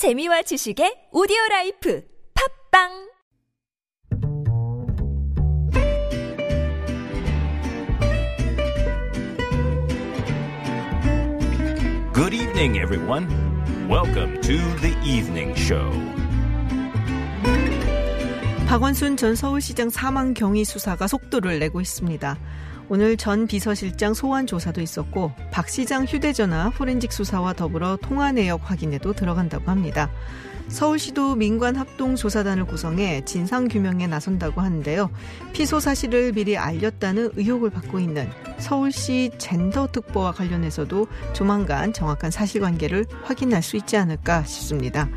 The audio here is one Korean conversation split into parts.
재미와 지식의 오디오 라이프 팟빵 Good evening, everyone. Welcome to the evening show. 박원순 전 서울시장 사망 경위 수사가 속도를 내고 있습니다. 오늘 전 비서실장 소환 조사도 있었고 박 시장 휴대전화 포렌식 수사와 더불어 통화 내역 확인에도 들어간다고 합니다. 서울시도 민관 합동 조사단을 구성해 진상 규명에 나선다고 하는데요. 피소 사실을 미리 알렸다는 의혹을 받고 있는 서울시 젠더 특보와 관련해서도 조만간 정확한 사실관계를 확인할 수 있지 않을까 싶습니다.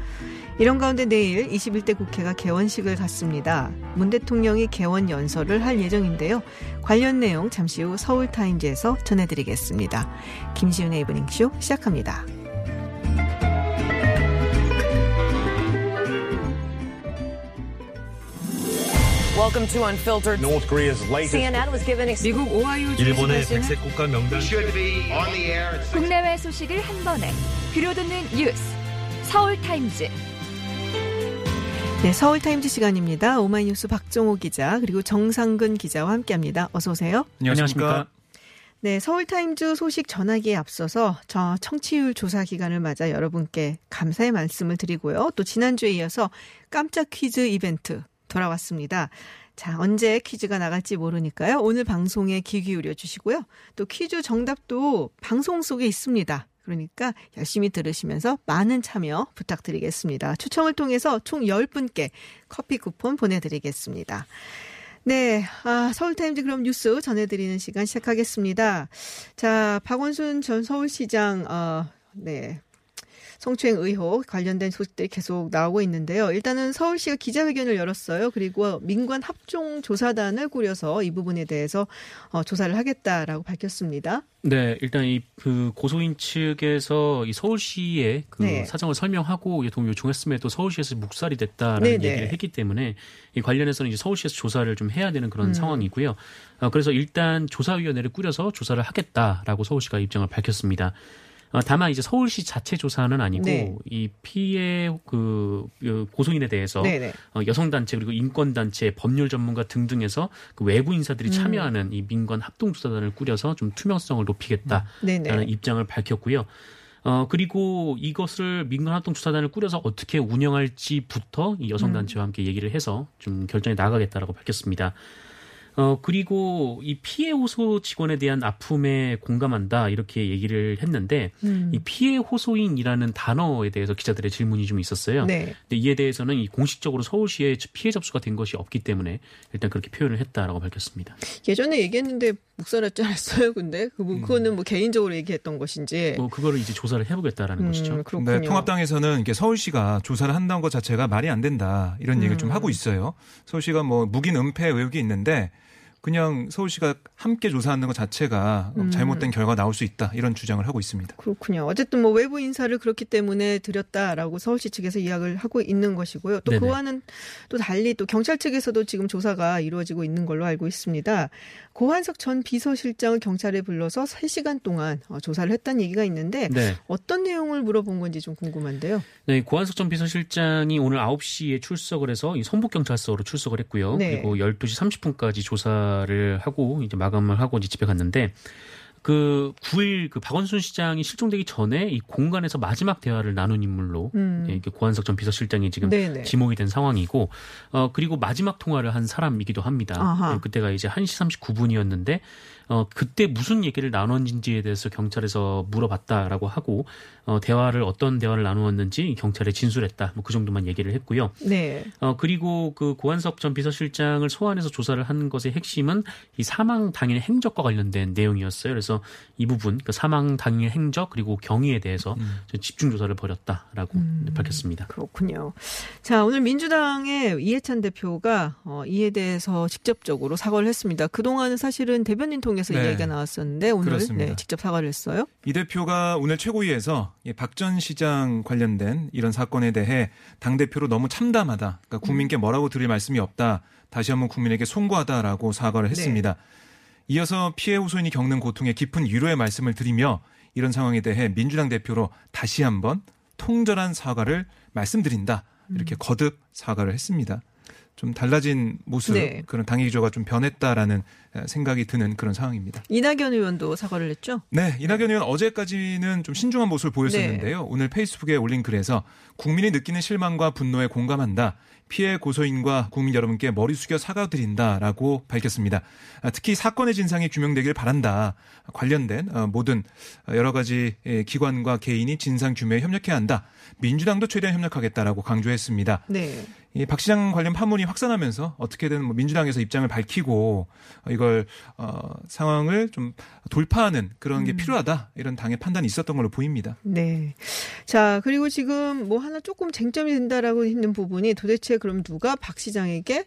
이런 가운데 내일 21대 국회가 개원식을 갖습니다. 문 대통령이 개원 연설을 할 예정인데요. 관련 내용 잠시 후 서울타임즈에서 전해드리겠습니다. 김시윤의 이브닝쇼 시작합니다. Welcome to Unfiltered. North Korea's latest CNN was given ex- 미국 오하이오 일본의 백색 국가 명단 should be on the air at six 국내외 소식을 한 번에 들려듣는 뉴스 서울 타임즈 네, 서울타임즈 시간입니다. 오마이뉴스 박정호 기자 그리고 정상근 기자와 함께합니다. 어서 오세요. 안녕하십니까? 네, 서울타임즈 소식 전하기에 앞서서 저 청취율 조사 기간을 맞아 여러분께 감사의 말씀을 드리고요. 또 지난주에 이어서 깜짝 퀴즈 이벤트 돌아왔습니다. 자, 언제 퀴즈가 나갈지 모르니까요. 오늘 방송에 귀 기울여 주시고요. 또 퀴즈 정답도 방송 속에 있습니다. 그러니까 열심히 들으시면서 많은 참여 부탁드리겠습니다. 추첨을 통해서 총 10분께 커피 쿠폰 보내드리겠습니다. 네, 아, 서울타임즈 그럼 뉴스 전해드리는 시간 시작하겠습니다. 자, 박원순 전 서울시장, 어, 네. 성추행 의혹 관련된 소식들이 계속 나오고 있는데요. 일단은 서울시가 기자회견을 열었어요. 그리고 민관 합종 조사단을 꾸려서 이 부분에 대해서 어, 조사를 하겠다라고 밝혔습니다. 네, 일단 이 그 고소인 측에서 이 서울시의 그 네. 사정을 설명하고 도움을 요청했음에도 서울시에서 묵살이 됐다라는 네, 네. 얘기를 했기 때문에 이 관련해서는 이제 서울시에서 조사를 좀 해야 되는 그런 음. 상황이고요. 어, 그래서 일단 조사위원회를 꾸려서 조사를 하겠다라고 서울시가 입장을 밝혔습니다. 어, 다만 이제 서울시 자체 조사는 아니고 네. 이 피해 그, 그 고소인에 대해서 네네. 어, 여성단체 그리고 인권단체 법률 전문가 등등에서 그 외부 인사들이 음. 참여하는 이 민관 합동조사단을 꾸려서 좀 투명성을 높이겠다라는 네네. 입장을 밝혔고요. 어 그리고 이것을 민간 합동 조사단을 꾸려서 어떻게 운영할지부터 이 여성단체와 함께 얘기를 해서 좀 결정에 나가겠다라고 밝혔습니다. 어 그리고 이 피해 호소 직원에 대한 아픔에 공감한다 이렇게 얘기를 했는데 음. 이 피해 호소인이라는 단어에 대해서 기자들의 질문이 좀 있었어요. 네. 근데 이에 대해서는 이 공식적으로 서울시에 피해 접수가 된 것이 없기 때문에 일단 그렇게 표현을 했다라고 밝혔습니다. 예전에 얘기했는데 묵살했지 않았어요? 근데 그 뭐, 그거는 뭐 개인적으로 얘기했던 것인지. 뭐 그거를 이제 조사를 해보겠다라는 것이죠. 음, 그렇군요. 네, 통합당에서는 이게 서울시가 조사를 한다는 것 자체가 말이 안 된다 이런 얘기를 좀 음. 하고 있어요. 서울시가 뭐 묵인 은폐 의혹이 있는데 그냥 서울시가 함께 조사하는 것 자체가 음. 잘못된 결과 나올 수 있다 이런 주장을 하고 있습니다. 그렇군요. 어쨌든 뭐 외부 인사를 그렇기 때문에 드렸다라고 서울시 측에서 이야기를 하고 있는 것이고요. 또 네네. 그와는 또 달리 또 경찰 측에서도 지금 조사가 이루어지고 있는 걸로 알고 있습니다. 고한석 전 비서실장을 경찰에 불러서 3시간 동안 어, 조사를 했다는 얘기가 있는데 네. 어떤 내용을 물어본 건지 좀 궁금한데요. 네, 고한석 전 비서실장이 오늘 9시에 출석을 해서 이 성북경찰서로 출석을 했고요. 네. 그리고 12시 30분까지 조사 를 하고 이제 마감을 하고 이제 집에 갔는데 그 9일 그 박원순 시장이 실종되기 전에 이 공간에서 마지막 대화를 나눈 인물로 음. 예, 이렇게 고한석 전 비서실장이 지금 네네. 지목이 된 상황이고 어 그리고 마지막 통화를 한 사람이기도 합니다. 아하. 예, 그때가 이제 1시 39분이었는데 어 그때 무슨 얘기를 나눴는지에 대해서 경찰에서 물어봤다라고 하고 어 대화를 어떤 대화를 나누었는지 경찰에 진술했다. 뭐 그 정도만 얘기를 했고요. 네. 어 그리고 그 고한석 전 비서실장을 소환해서 조사를 한 것의 핵심은 이 사망 당일 행적과 관련된 내용이었어요. 그래서 이 부분 그 사망 당일 행적 그리고 경위에 대해서 좀 집중 조사를 벌였다라고 밝혔습니다. 그렇군요. 자, 오늘 민주당의 이해찬 대표가 어, 이에 대해서 직접적으로 사과를 했습니다. 그 동안은 사실은 대변인 통 해서 네. 이야기가 나왔었는데 오늘. 네, 직접 사과를 했어요. 이 대표가 오늘 최고위에서 박 전 시장 관련된 이런 사건에 대해 당 대표로 너무 참담하다. 그러니까 국민께 뭐라고 드릴 말씀이 없다. 다시 한번 국민에게 송구하다라고 사과를 했습니다. 이어서 피해 호소인이 겪는 고통에 깊은 위로의 말씀을 드리며 이런 상황에 대해 민주당 대표로 다시 한번 통절한 사과를 말씀드린다. 이렇게 거듭 사과를 했습니다. 좀 달라진 모습, 네. 그런 당의 기조가 좀 변했다라는 생각이 드는 그런 상황입니다. 이낙연 의원도 사과를 했죠. 네, 이낙연 의원 어제까지는 좀 신중한 모습을 보였었는데요. 네. 오늘 페이스북에 올린 글에서 국민이 느끼는 실망과 분노에 공감한다. 피해 고소인과 국민 여러분께 머리 숙여 사과드린다라고 밝혔습니다. 아, 특히 사건의 진상이 규명되길 바란다. 관련된 어, 모든 여러 가지 예, 기관과 개인이 진상 규명에 협력해야 한다. 민주당도 최대한 협력하겠다라고 강조했습니다. 네. 이박 시장 관련 파문이 확산하면서 어떻게든 뭐 민주당에서 입장을 밝히고 어, 이걸 어, 상황을 좀 돌파하는 그런 게 필요하다 이런 당의 판단이 있었던 걸로 보입니다. 네. 자, 그리고 지금 뭐 하나 조금 쟁점이 된다라고 있는 부분이 도대체 그럼 누가 박 시장에게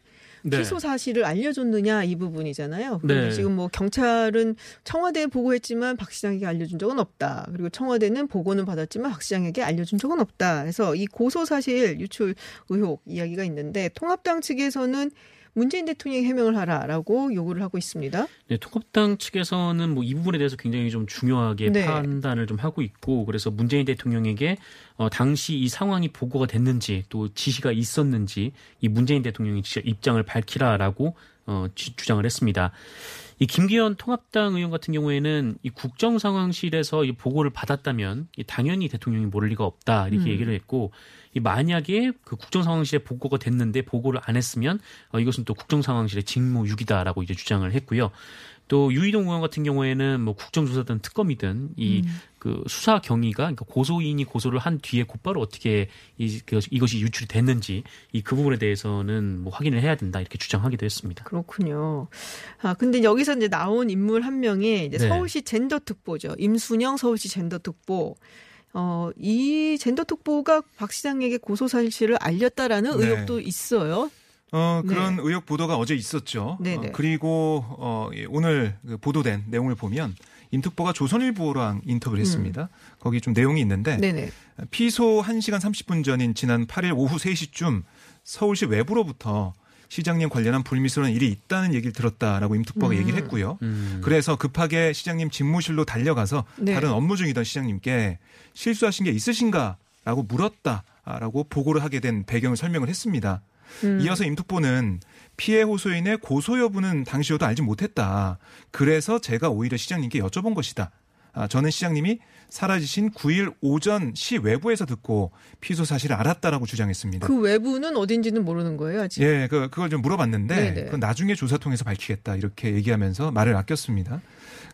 네. 피소 사실을 알려줬느냐 이 부분이잖아요. 네. 지금 뭐 경찰은 청와대에 보고했지만 박 시장에게 알려준 적은 없다. 그리고 청와대는 보고는 받았지만 박 시장에게 알려준 적은 없다. 그래서 이 고소 사실 유출 의혹 이야기가 있는데 통합당 측에서는 문재인 대통령이 해명을 하라라고 요구를 하고 있습니다. 네, 통합당 측에서는 뭐 이 부분에 대해서 굉장히 좀 중요하게 네. 판단을 좀 하고 있고 그래서 문재인 대통령에게 어, 당시 이 상황이 보고가 됐는지 또 지시가 있었는지 이 문재인 대통령이 직접 입장을 밝히라라고 어, 지- 주장을 했습니다. 이 김기현 통합당 의원 같은 경우에는 이 국정 상황실에서 이 보고를 받았다면 이 당연히 대통령이 모를 리가 없다 이렇게 음. 얘기를 했고 이 만약에 그 국정상황실에 보고가 됐는데 보고를 안 했으면 어, 이것은 또 국정상황실의 직무유기다라고 이제 주장을 했고요. 또 유이동 의원 같은 경우에는 뭐 국정조사든 특검이든 이그 수사 경위가 그러니까 고소인이 고소를 한 뒤에 곧바로 어떻게 이, 그, 이것이 유출이 됐는지 이 그 부분에 대해서는 뭐 확인을 해야 된다 이렇게 주장하기도 했습니다. 그렇군요. 아, 근데 여기서 이제 나온 인물 한 명이 이제 네. 서울시 젠더 특보죠. 임순영 서울시 젠더 특보. 어, 이 젠더 특보가 박 시장에게 고소 사실을 알렸다라는 네. 의혹도 있어요. 어, 네. 그런 의혹 보도가 어제 있었죠. 네네. 어, 그리고 어, 예, 오늘 그 보도된 내용을 보면 임특보가 조선일보랑 인터뷰를 했습니다. 거기 좀 내용이 있는데 음. 네네. 피소 1시간 30분 전인 지난 8일 오후 3시쯤 서울시 외부로부터 시장님 관련한 불미스러운 일이 있다는 얘기를 들었다라고 임특보가 음. 얘기를 했고요. 음. 그래서 급하게 시장님 집무실로 달려가서 네. 다른 업무 중이던 시장님께 실수하신 게 있으신가라고 물었다라고 보고를 하게 된 배경을 설명을 했습니다. 음. 이어서 임특보는 피해 호소인의 고소 여부는 당시여도 알지 못했다. 그래서 제가 오히려 시장님께 여쭤본 것이다. 아, 저는 시장님이 사라지신 9일 오전 시 외부에서 듣고 피소 사실을 알았다라고 주장했습니다. 그 외부는 어딘지는 모르는 거예요, 아직. 예, 그, 그걸 좀 물어봤는데. 그건 나중에 조사 통해서 밝히겠다, 이렇게 얘기하면서 말을 아꼈습니다.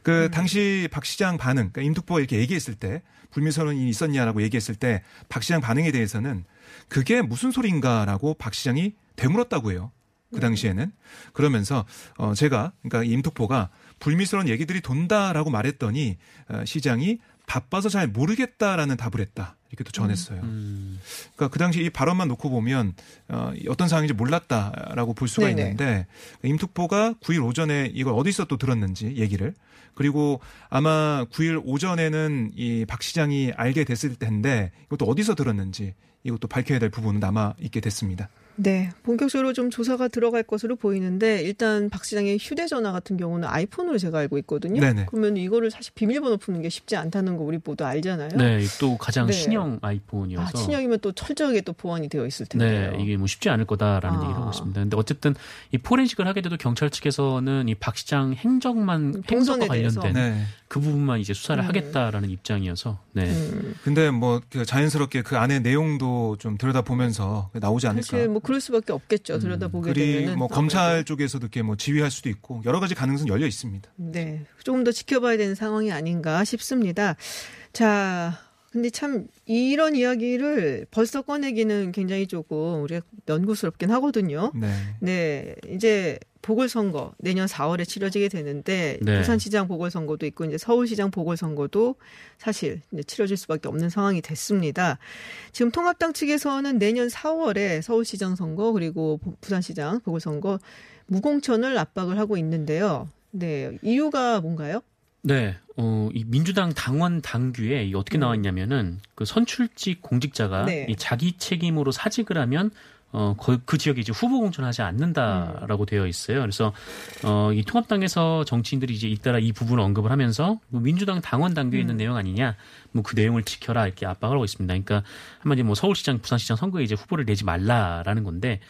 그, 음. 당시 박 시장 반응, 그러니까 임특보가 이렇게 얘기했을 때, 불미스러운이 있었냐라고 얘기했을 때, 박 시장 반응에 대해서는 그게 무슨 소리인가라고 박 시장이 되물었다고 해요. 그 당시에는. 그러면서, 어, 제가, 그러니까 임특보가 불미스러운 얘기들이 돈다라고 말했더니, 어, 시장이 바빠서 잘 모르겠다라는 답을 했다. 이렇게 또 전했어요. 음. 그러니까 그 당시 이 발언만 놓고 보면 어, 어떤 상황인지 몰랐다라고 볼 수가 네네. 있는데 임특보가 9일 오전에 이걸 어디서 또 들었는지 얘기를 그리고 아마 9일 오전에는 이 박 시장이 알게 됐을 텐데 이것도 어디서 들었는지 이것도 밝혀야 될 부분은 남아 있게 됐습니다. 네, 본격적으로 좀 조사가 들어갈 것으로 보이는데 일단 박 시장의 휴대전화 같은 경우는 아이폰으로 제가 알고 있거든요. 네네. 그러면 이거를 사실 비밀번호 푸는 게 쉽지 않다는 거 우리 모두 알잖아요. 네, 또 가장 네. 신형 아이폰이어서 아, 친형이면 또 철저하게 또 보완이 되어 있을 텐데요. 네, 이게 뭐 쉽지 않을 거다라는 아. 얘기를 하고 있습니다. 근데 어쨌든 이 포렌식을 하게 돼도 경찰 측에서는 이 박 시장 행적과 대해서. 관련된 네. 그 부분만 이제 수사를 음. 하겠다라는 입장이어서 네. 음, 근데 뭐그 자연스럽게 그 안에 내용도 좀 들여다 보면서 나오지 않을까. 사실 뭐 그럴 수밖에 없겠죠. 들여다 보게 그리고 되면은 뭐 아무래도. 검찰 쪽에서도 이렇게 뭐 지휘할 수도 있고 여러 가지 가능성 열려 있습니다. 네, 조금 더 지켜봐야 되는 상황이 아닌가 싶습니다. 자, 근데 참 이런 이야기를 벌써 꺼내기는 굉장히 조금 우리가 면구스럽긴 하거든요. 네. 네, 이제 보궐선거 내년 4월에 치러지게 되는데 네. 부산시장 보궐선거도 있고 이제 서울시장 보궐선거도 사실 치러질 수밖에 없는 상황이 됐습니다. 지금 통합당 측에서는 내년 4월에 서울시장 선거 그리고 부- 부산시장 보궐선거 무공천을 압박을 하고 있는데요. 네, 이유가 뭔가요? 네, 어, 이 민주당 당원 당규에 이 어떻게 나와 있냐면은 그 선출직 공직자가 네. 이 자기 책임으로 사직을 하면 어, 그, 그 지역에 이제 후보 공천하지 않는다라고 되어 있어요. 그래서, 어, 이 통합당에서 정치인들이 이제 잇따라 이 부분을 언급을 하면서 뭐 민주당 당원 당규에 있는 내용 아니냐, 뭐 그 내용을 지켜라 이렇게 압박을 하고 있습니다. 그러니까 한마디 뭐 서울시장, 부산시장 선거에 이제 후보를 내지 말라라는 건데,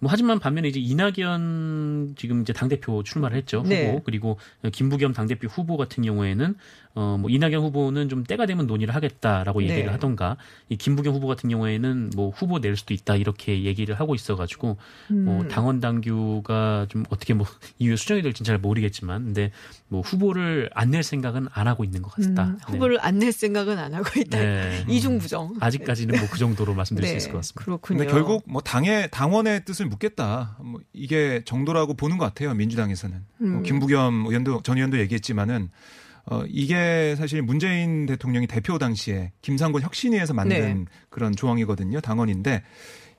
뭐 하지만 반면에 이제 이낙연 지금 이제 당 대표 출마를 했죠 후보 네. 그리고 김부겸 당 대표 후보 같은 경우에는 어 뭐 이낙연 후보는 좀 때가 되면 논의를 하겠다라고 얘기를 네. 하던가 이 김부겸 후보 같은 경우에는 뭐 후보 낼 수도 있다 이렇게 얘기를 하고 있어가지고 음. 뭐 당원 당규가 좀 어떻게 뭐 이후에 수정이 될지는 잘 모르겠지만 근데 뭐 후보를 안 낼 생각은 안 하고 있는 것 같다. 음, 후보를 안낼 생각은 안 하고 있다. 네. 이중부정. 아직까지는 뭐 그 정도로 말씀드릴 수 네, 있을 것 같습니다. 그렇군요. 근데 결국 뭐 당의 당원의 뜻을 묻겠다. 뭐 이게 정도라고 보는 것 같아요. 민주당에서는 음. 뭐 김부겸 의원도 전 의원도 얘기했지만은 어 이게 사실 문재인 대통령이 대표 당시에 김상곤 혁신위에서 만든 네. 그런 조항이거든요. 당원인데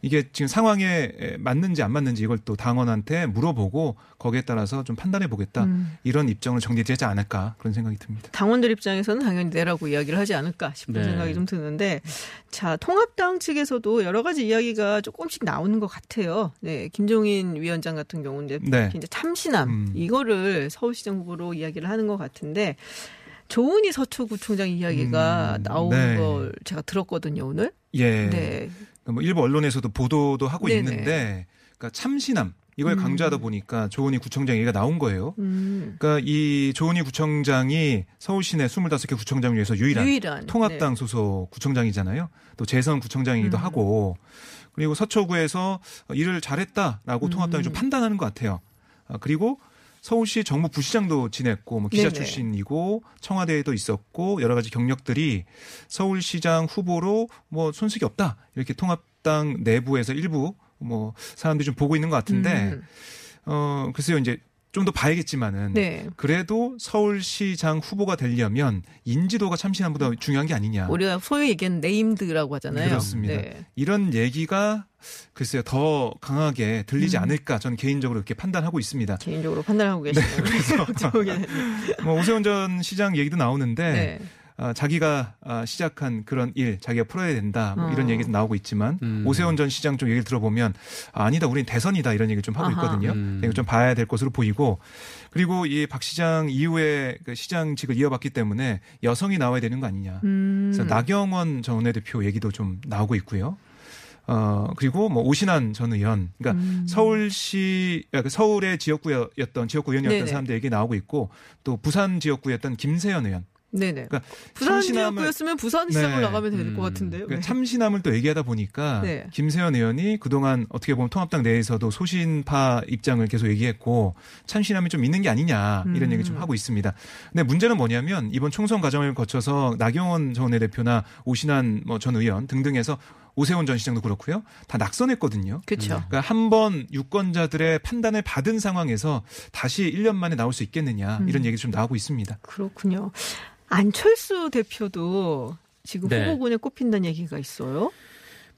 이게 지금 상황에 맞는지 안 맞는지 이걸 또 당원한테 물어보고 거기에 따라서 좀 판단해 보겠다. 음. 이런 입장을 정리되지 않을까 그런 생각이 듭니다. 당원들 입장에서는 당연히 내라고 이야기를 하지 않을까 싶은 네. 생각이 좀 드는데 자 통합당 측에서도 여러 가지 이야기가 조금씩 나오는 것 같아요. 네, 김종인 위원장 같은 경우는 이제 네. 이제 참신함 음. 이거를 서울시장 후보로 이야기를 하는 것 같은데 조은희 서초구청장 이야기가 음, 나오는 네. 걸 제가 들었거든요 오늘. 예. 네. 뭐 일부 언론에서도 보도도 하고 네네. 있는데 그러니까 참신함 이걸 음. 강조하다 보니까 조은희 구청장 얘기가 나온 거예요. 음. 그러니까 이 조은희 구청장이 서울 시내 25개 구청장 중에서 유일한, 유일한 통합당 소속 구청장이잖아요. 또 재선 구청장이기도 음. 하고 그리고 서초구에서 일을 잘했다라고 음. 통합당이 좀 판단하는 것 같아요. 아, 그리고 서울시 정무 부시장도 지냈고 뭐 기자 네네. 출신이고 청와대에도 있었고 여러 가지 경력들이 서울시장 후보로 뭐 손색이 없다 이렇게 통합당 내부에서 일부 뭐 사람들이 좀 보고 있는 것 같은데 음. 어 글쎄요 이제 좀 더 봐야겠지만은 네. 그래도 서울시장 후보가 되려면 인지도가 참신함보다 중요한 게 아니냐. 우리가 소위 얘기하는 네임드라고 하잖아요. 그렇습니다. 네. 이런 얘기가 글쎄요 더 강하게 들리지 음. 않을까 저는 개인적으로 이렇게 판단하고 있습니다. 개인적으로 판단하고 계시네요. 그래서 뭐 오세훈 전 시장 얘기도 나오는데 네. 아, 자기가 아, 시작한 그런 일 자기가 풀어야 된다 뭐 이런 어. 얘기도 나오고 있지만 음. 오세훈 전 시장 쪽 얘기를 들어보면 아, 아니다 우린 대선이다 이런 얘기를 좀 하고. 있거든요. 음. 이거 좀 봐야 될 것으로 보이고 그리고 이 박 시장 이후에 그 시장직을 이어받기 때문에 여성이 나와야 되는 거 아니냐. 음. 그래서 나경원 전 원내대표 얘기도 좀 나오고 있고요. 어, 그리고 뭐 오신환 전 의원. 그러니까 음. 서울시, 아, 그 서울의 지역구였던, 지역구 의원이었던 네네. 사람들 얘기 나오고 있고 또 부산 지역구였던 김세연 의원. 네네. 그러니까 부산 지역구였으면 부산 시장으로 네. 나가면 될것 음. 같은데요. 그러니까 네. 참신함을 또 얘기하다 보니까 네. 김세연 의원이 그동안 어떻게 보면 통합당 내에서도 소신파 입장을 계속 얘기했고 참신함이 좀 있는 게 아니냐 이런 음. 얘기 좀 하고 있습니다. 근데 문제는 뭐냐면 이번 총선 과정을 거쳐서 나경원 전 원내대표나 오신환 뭐전 의원 등등해서 오세훈 전 시장도 그렇고요. 다 낙선했거든요. 그렇죠. 그러니까 한 번 유권자들의 판단을 받은 상황에서 다시 1년 만에 나올 수 있겠느냐 음. 이런 얘기 좀 나오고 있습니다. 그렇군요. 안철수 대표도 지금 네. 후보군에 꼽힌다는 얘기가 있어요.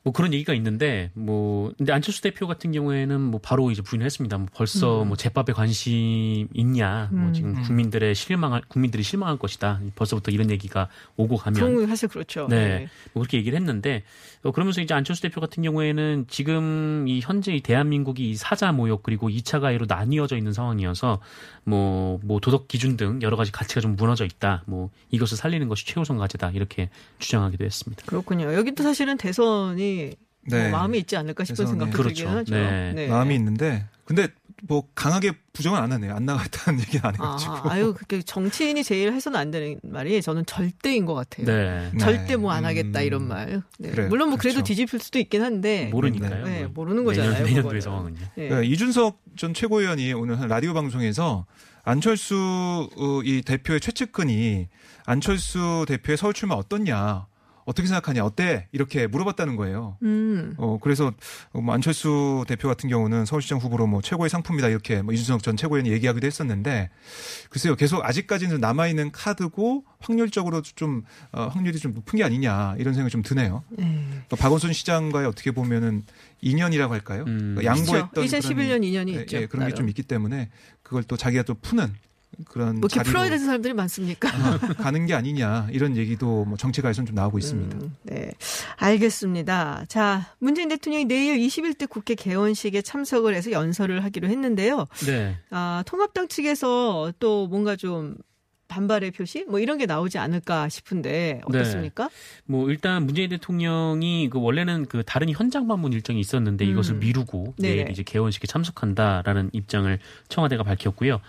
뭐 그런 얘기가 있는데 뭐 근데 안철수 대표 같은 경우에는 뭐 바로 이제 부인을 했습니다. 뭐 벌써 음. 뭐 제밥에 관심 있냐. 뭐 음. 지금 국민들의 실망할 국민들이 실망할 것이다. 벌써부터 이런 얘기가 오고 가면 사실 그렇죠. 네. 뭐 그렇게 얘기를 했는데 어, 그러면서 이제 안철수 대표 같은 경우에는 지금 이 현재 이 대한민국이 이 사자 모욕 그리고 2차 가해로 나뉘어져 있는 상황이어서 뭐, 뭐 도덕 기준 등 여러 가지 가치가 좀 무너져 있다. 뭐 이것을 살리는 것이 최우선 과제다. 이렇게 주장하기도 했습니다. 그렇군요. 여기도 사실은 대선이 뭐 네. 마음이 있지 않을까 싶은. 생각도 그렇죠. 들긴 하죠. 네. 마음이 있는데 근데 뭐 강하게 부정은 안 하네요. 안 나가겠다는 얘기는 안 아, 해가지고. 아유, 그게 정치인이 제일 해서는 안 되는 말이 저는 절대인 것 같아요. 네. 네. 절대 뭐 안 하겠다 음. 이런 말. 네. 그래요. 물론 뭐 그래도 그렇죠. 뒤집힐 수도 있긴 한데. 모르니까요. 네, 뭐 모르는 거잖아요, 내년, 내년도의. 상황은요. 네. 그러니까 이준석 전 최고위원이 오늘 한 라디오 방송에서 안철수 어, 이 대표의 최측근이 안철수 대표의 서울 출마 어떻냐 어떻게 생각하냐 어때 이렇게 물어봤다는 거예요. 음. 어 그래서 뭐 안철수 대표 같은 경우는 서울시장 후보로 뭐 최고의 상품이다 이렇게 뭐 이준석 전 최고위원이 얘기하기도 했었는데 글쎄요 계속 아직까지는 남아 있는 카드고 확률적으로 좀 어, 확률이 좀 높은 게 아니냐 이런 생각이 좀 드네요. 네. 그러니까 박원순 시장과의 어떻게 보면은 인연이라고 할까요? 음. 그러니까 양보했던 그렇죠. 2011년 인연이 그런, 있죠. 예, 예, 그런 게. 좀 있기 때문에 그걸 또 자기가 또 푸는 그런 뭐 이렇게 풀어야 되는 사람들이 많습니까? 아, 가는 게 아니냐 이런 얘기도 뭐 정치가에서는 좀 나오고 있습니다. 음, 네. 알겠습니다. 자, 문재인 대통령이 내일 21대 국회 개원식에 참석을 해서 연설을 하기로 했는데요. 네. 아, 통합당 측에서 또 뭔가 좀 반발의 표시? 뭐 이런 게 나오지 않을까 싶은데 어떻습니까? 뭐 일단 문재인 대통령이 그 원래는 그 다른 현장 방문 일정이 있었는데 이것을 음. 미루고 네네. 내일 이제 개원식에 참석한다라는 입장을 청와대가 밝혔고요.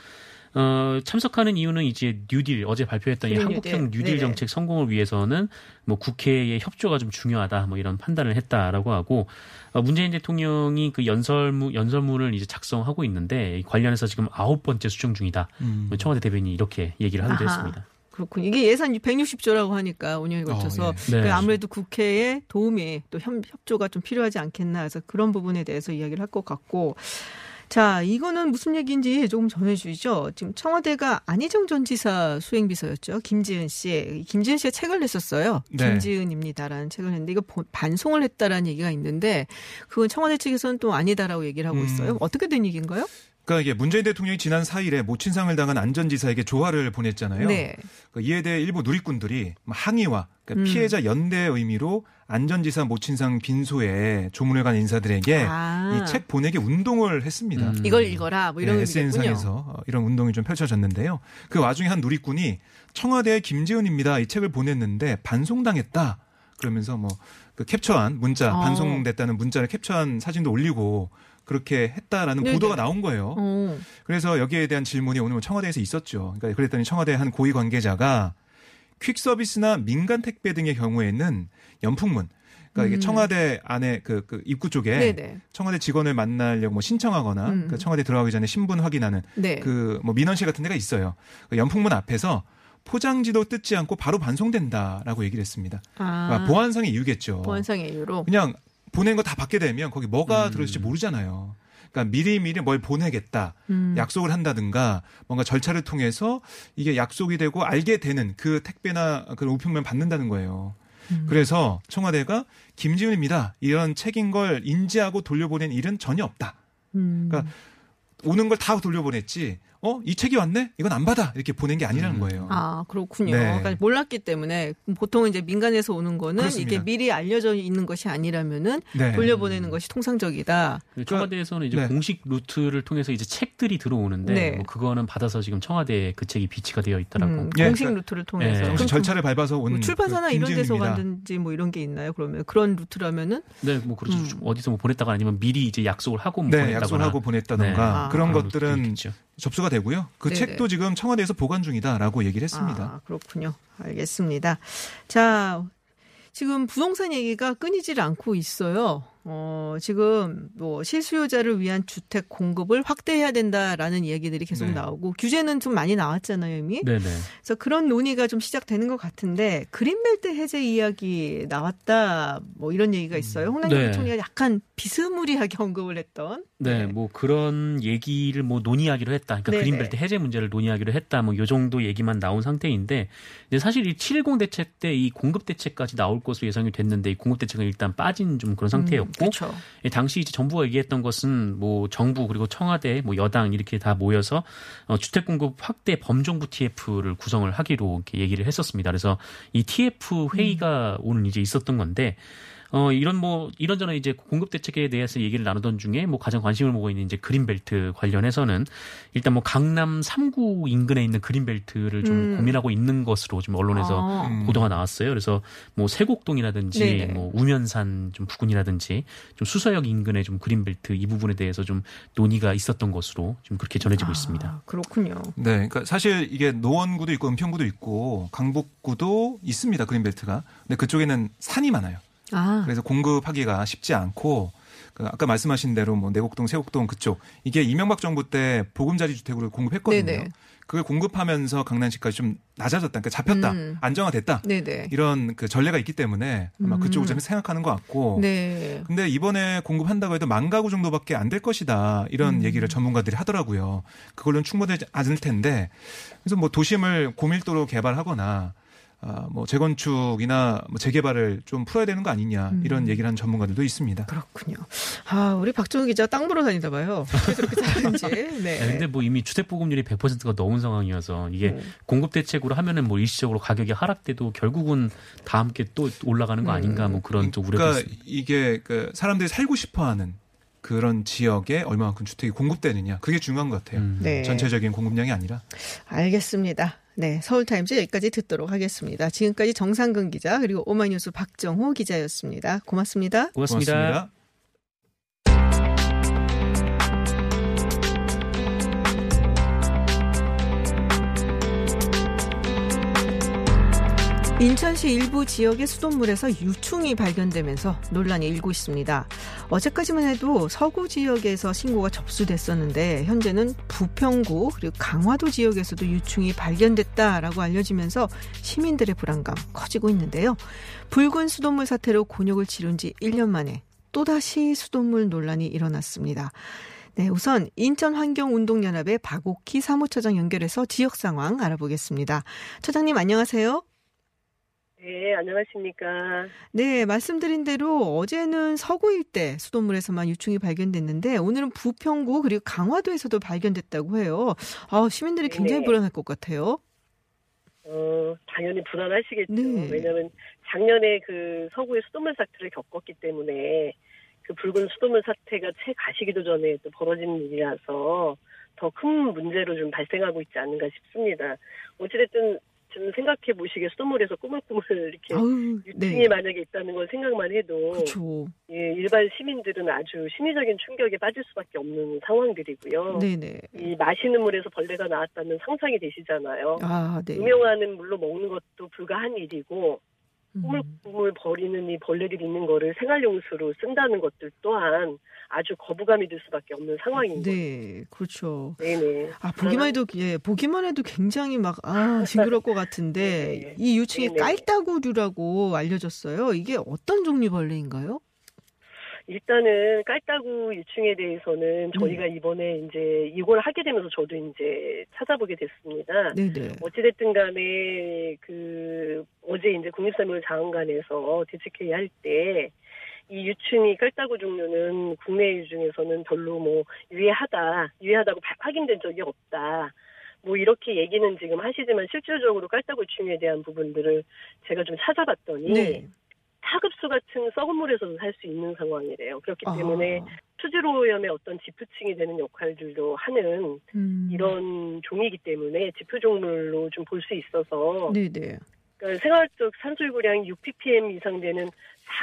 어, 참석하는 이유는 이제 뉴딜 어제 발표했던 이 한국형 뉴딜. 뉴딜 네네. 정책 성공을 위해서는 뭐 국회의 협조가 좀 중요하다 뭐 이런 판단을 했다라고 하고 어, 문재인 대통령이 그 연설문 연설문을 이제 작성하고 있는데 이 관련해서 지금 아홉 번째 수정 중이다. 음. 청와대 대변인이 이렇게 얘기를 하기도 아하. 했습니다. 그렇군요. 이게 예산 160조라고 하니까 5년에 걸쳐서 어, 예. 네. 그 아무래도 국회에 도움이 또 협, 협조가 좀 필요하지 않겠나 해서 그런 부분에 대해서 이야기를 할 것 같고 자 이거는 무슨 얘기인지 조금 전해주시죠. 지금 청와대가 안희정 전 지사 수행비서였죠. 김지은 씨. 김지은 씨가 책을 냈었어요. 네. 김지은입니다라는 책을 냈는데 이거 보- 반송을 했다라는 얘기가 있는데 그건 청와대 측에서는 또 아니다라고 얘기를 하고 음. 있어요. 어떻게 된 얘기인가요? 그러니까 이게 문재인 대통령이 지난 4일에 모친상을 당한 안전지사에게 조화를 보냈잖아요. 네. 그 이에 대해 일부 누리꾼들이 뭐 항의와 그러니까 음. 피해자 연대의 의미로 안전지사 모친상 빈소에 조문을 간 인사들에게 아. 이책 보내기 운동을 했습니다. 음. 이걸 읽어라 뭐 이런 네. SN상에서 이런 운동이 좀 펼쳐졌는데요. 그 와중에 한 누리꾼이 청와대의 김지은입니다. 이 책을 보냈는데 반송당했다. 그러면서 뭐 그 캡처한 문자 어. 반송됐다는 문자를 캡처한 사진도 올리고 그렇게 했다라는 네네. 보도가 나온 거예요. 어. 그래서 여기에 대한 질문이 오늘 청와대에서 있었죠. 그러니까 그랬더니 청와대 한 고위 관계자가 퀵 서비스나 민간 택배 등의 경우에는 연풍문 그러니까 이게 음. 청와대 안에 그, 그 입구 쪽에 네네. 청와대 직원을 만나려고 뭐 신청하거나 음. 그 청와대 들어가기 전에 신분 확인하는 네. 그뭐 민원실 같은 데가 있어요. 그 연풍문 앞에서 포장지도 뜯지 않고 바로 반송된다라고 얘기를 했습니다. 아, 그러니까 보안상의 이유겠죠. 보안상의 이유로. 그냥 보낸 거 다 받게 되면 거기 뭐가 음. 들어있을지 모르잖아요. 그러니까 미리 미리 뭘 보내겠다. 음. 약속을 한다든가 뭔가 절차를 통해서 이게 약속이 되고 알게 되는 그 택배나 그런 우편물 받는다는 거예요. 음. 그래서 청와대가 김지훈입니다. 이런 책인 걸 인지하고 돌려보낸 일은 전혀 없다. 음. 그러니까 오는 걸 다 돌려보냈지. 어? 이 책이 왔네? 이건 안 받아. 이렇게 보낸 게 아니라는 음. 거예요. 아, 그렇군요. 네. 그러니까 몰랐기 때문에 보통은 이제 민간에서 오는 거는 그렇습니다. 이게 미리 알려져 있는 것이 아니라면은 네. 돌려보내는 것이 통상적이다. 청와대에서는 이제 네. 공식 루트를 통해서 이제 책들이 들어오는데 네. 뭐 그거는 받아서 지금 청와대에 그 책이 비치가 되어 있다라고. 음, 예, 공식 그러니까- 루트를 통해서. 네. 그럼 정식 절차를 밟아서 온 뭐 출판사나 그 이런 데서. 갔든지 뭐 이런 게 있나요? 그러면 그런 루트라면은 네, 뭐 그렇죠. 음. 어디서 뭐 보냈다가 아니면 미리 이제 약속을 하고 뭐 네, 보냈다거나. 약속을 하고 보냈다던가 네. 아. 그런 그런 것들은 있겠죠. 접수가 되고요. 그 네네. 책도 지금 청와대에서 보관 중이다라고 얘기를 했습니다. 아, 그렇군요. 알겠습니다. 자, 지금 부동산 얘기가 끊이질 않고 있어요. 어, 지금 뭐 실수요자를 위한 주택 공급을 확대해야 된다라는 이야기들이 계속 네. 나오고 규제는 좀 많이 나왔잖아요, 이미. 네네. 그래서 그런 논의가 좀 시작되는 것 같은데 그린벨트 해제 이야기 나왔다 뭐 이런 얘기가 있어요. 홍남기 네. 부총리가 약간 비스무리하게 언급을 했던. 네, 뭐 그런 얘기를 뭐 논의하기로 했다. 그러니까 네네. 그린벨트 해제 문제를 논의하기로 했다. 뭐 요 정도 얘기만 나온 상태인데, 근데 사실 이 710 대책 때 이 공급 대책까지 나올 것으로 예상이 됐는데 이 공급 대책은 일단 빠진 좀 그런 상태였고, 그렇죠. 예, 당시 이제 정부가 얘기했던 것은 뭐 정부 그리고 청와대 뭐 여당 이렇게 다 모여서 어, 주택 공급 확대 범정부 TF를 구성을 하기로 이렇게 얘기를 했었습니다. 그래서 이 TF 회의가 오늘 이제 있었던 건데 어 이런 뭐 이런저런 이제 공급 대책에 대해서 얘기를 나누던 중에 뭐 가장 관심을 모고 있는 이제 그린벨트 관련해서는 일단 뭐 강남 3구 인근에 있는 그린벨트를 좀 음. 고민하고 있는 것으로 좀 언론에서 아. 음. 보도가 나왔어요. 그래서 뭐 세곡동이라든지 네네. 뭐 우면산 좀 부근이라든지 좀 수서역 인근의 좀 그린벨트 이 부분에 대해서 좀 논의가 있었던 것으로 지금 그렇게 전해지고 있습니다. 아, 그렇군요. 네, 그러니까 사실 이게 노원구도 있고 은평구도 있고 강북구도 있습니다 그린벨트가. 근데 그쪽에는 산이 많아요. 아, 그래서 공급하기가 쉽지 않고 그 아까 말씀하신 대로 뭐 내곡동, 세곡동 그쪽 이게 이명박 정부 때 보금자리 주택으로 공급했거든요. 네네. 그걸 공급하면서 강남시까지 좀 낮아졌다, 그러니까 잡혔다, 음. 안정화됐다 네네. 이런 그 전례가 있기 때문에 아마 음. 그쪽을 좀 생각하는 것 같고. 네. 근데 이번에 공급한다고 해도 만 가구 정도밖에 안 될 것이다 이런 음. 얘기를 전문가들이 하더라고요. 그걸로는 충분하지 않을 텐데 그래서 뭐 도심을 고밀도로 개발하거나 아, 뭐 재건축이나 뭐 재개발을 좀 풀어야 되는 거 아니냐 음. 이런 얘기를 하는 전문가들도 있습니다. 그렇군요. 아, 우리 박정우 기자 땅 보러 다니다 봐요. 그렇게 잘하는지. 네. 네, 근데 뭐 이미 주택 보급률이 100%가 넘은 상황이어서 이게 음. 공급 대책으로 하면은 뭐 일시적으로 가격이 하락돼도 결국은 다 함께 또 올라가는 거 아닌가 뭐 그런 좀 우려도 그러니까 있습니다. 이게 그 사람들이 살고 싶어하는 그런 지역에 얼마만큼 주택이 공급되느냐 그게 중요한 것 같아요. 음. 네. 전체적인 공급량이 아니라. 알겠습니다. 네, 서울타임즈 여기까지 듣도록 하겠습니다. 지금까지 정상근 기자 그리고 오마이뉴스 박정호 기자였습니다. 고맙습니다. 고맙습니다. 고맙습니다. 인천시 일부 지역의 수돗물에서 유충이 발견되면서 논란이 일고 있습니다. 어제까지만 해도 서구 지역에서 신고가 접수됐었는데 현재는 부평구 그리고 강화도 지역에서도 유충이 발견됐다라고 알려지면서 시민들의 불안감 커지고 있는데요. 붉은 수돗물 사태로 곤욕을 치른 지 1년 만에 또다시 수돗물 논란이 일어났습니다. 네, 우선 인천환경운동연합의 박옥희 사무처장 연결해서 지역 상황 알아보겠습니다. 처장님 안녕하세요. 네, 안녕하십니까. 네, 말씀드린 대로 어제는 서구 일대 수돗물에서만 유충이 발견됐는데 오늘은 부평구 그리고 강화도에서도 발견됐다고 해요. 아, 시민들이 굉장히 네. 불안할 것 같아요. 어, 당연히 불안하시겠죠. 네. 왜냐하면 작년에 그 서구의 수돗물 사태를 겪었기 때문에 그 붉은 수돗물 사태가 채 가시기도 전에 또 벌어진 일이라서 더 큰 문제로 좀 발생하고 있지 않는가 싶습니다. 어찌됐든 좀 생각해 보시기에 수돗물에서 꾸물꾸물 이렇게 아우, 유충이 네. 만약에 있다는 걸 생각만 해도 그렇죠. 예, 일반 시민들은 아주 심리적인 충격에 빠질 수밖에 없는 상황들이고요. 네, 네. 이 마시는 물에서 벌레가 나왔다는 상상이 되시잖아요. 아, 네. 음용하는 물로 먹는 것도 불가한 일이고 음. 꾸물꾸물 버리는 이 벌레들이 있는 거를 생활용수로 쓴다는 것들 또한 아주 거부감이 들 수밖에 없는 상황인 거죠. 네, 그렇죠. 네네. 아, 보기만 해도, 예, 보기만 해도 굉장히 막, 아, 징그러울 것 같은데, 네. 이 유충이. 깔따구류라고 알려졌어요. 이게 어떤 종류 벌레인가요? 일단은 깔따구 유충에 대해서는 저희가 네. 이번에 이제 이걸 하게 되면서 저도 이제 찾아보게 됐습니다. 네네. 어찌됐든 간에 그 어제 이제 국립사물 자원관에서 대책회의 할 때 이 유충이 깔따구 종류는 국내 유 중에서는 별로 뭐 유해하다, 유해하다고 바- 확인된 적이 없다. 뭐 이렇게 얘기는 지금 하시지만 실질적으로 깔따구 유충에 대한 부분들을 제가 좀 찾아봤더니 네. 타급수 같은 썩은 물에서도 살 수 있는 상황이래요. 그렇기 때문에 아, 수질오염의 어떤 지프층이 되는 역할들도 하는 음. 이런 종이기 때문에 지표 종물로 좀 볼 수 있어서 네네. 그러니까 생활적 산소유고량이 6ppm 이상 되는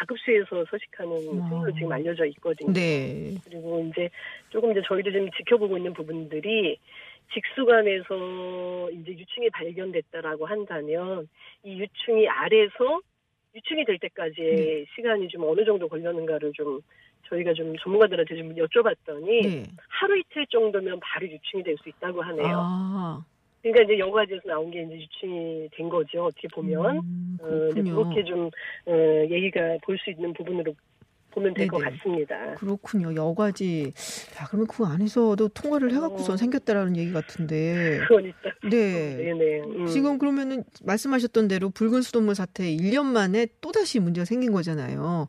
4급수에서 서식하는 아. 생물로 지금 알려져 있거든요. 네. 그리고 이제 조금 이제 저희도 지금 지켜보고 있는 부분들이 직수관에서 이제 유충이 발견됐다라고 한다면 이 유충이 아래서 유충이 될 때까지의 네. 시간이 좀 어느 정도 걸렸는가를 좀 저희가 좀 전문가들한테 좀 여쭤봤더니 네. 하루 이틀 정도면 바로 유충이 될 수 있다고 하네요. 아, 그러니까 이제 여과지에서 나온 게 이제 유충이 된 거죠. 어떻게 보면 음, 어, 이제. 그렇게 좀 어, 얘기가 볼 수 있는 부분으로 보면 될 것. 같습니다. 그렇군요. 여과지. 야, 그러면 그 안에서도 통과를 해갖고서 어. 생겼다라는 얘기 같은데. 있다. 네. 네네. 음. 지금 그러면은 말씀하셨던 대로 붉은 수돗물 사태 1년 만에 또다시 문제가 생긴 거잖아요.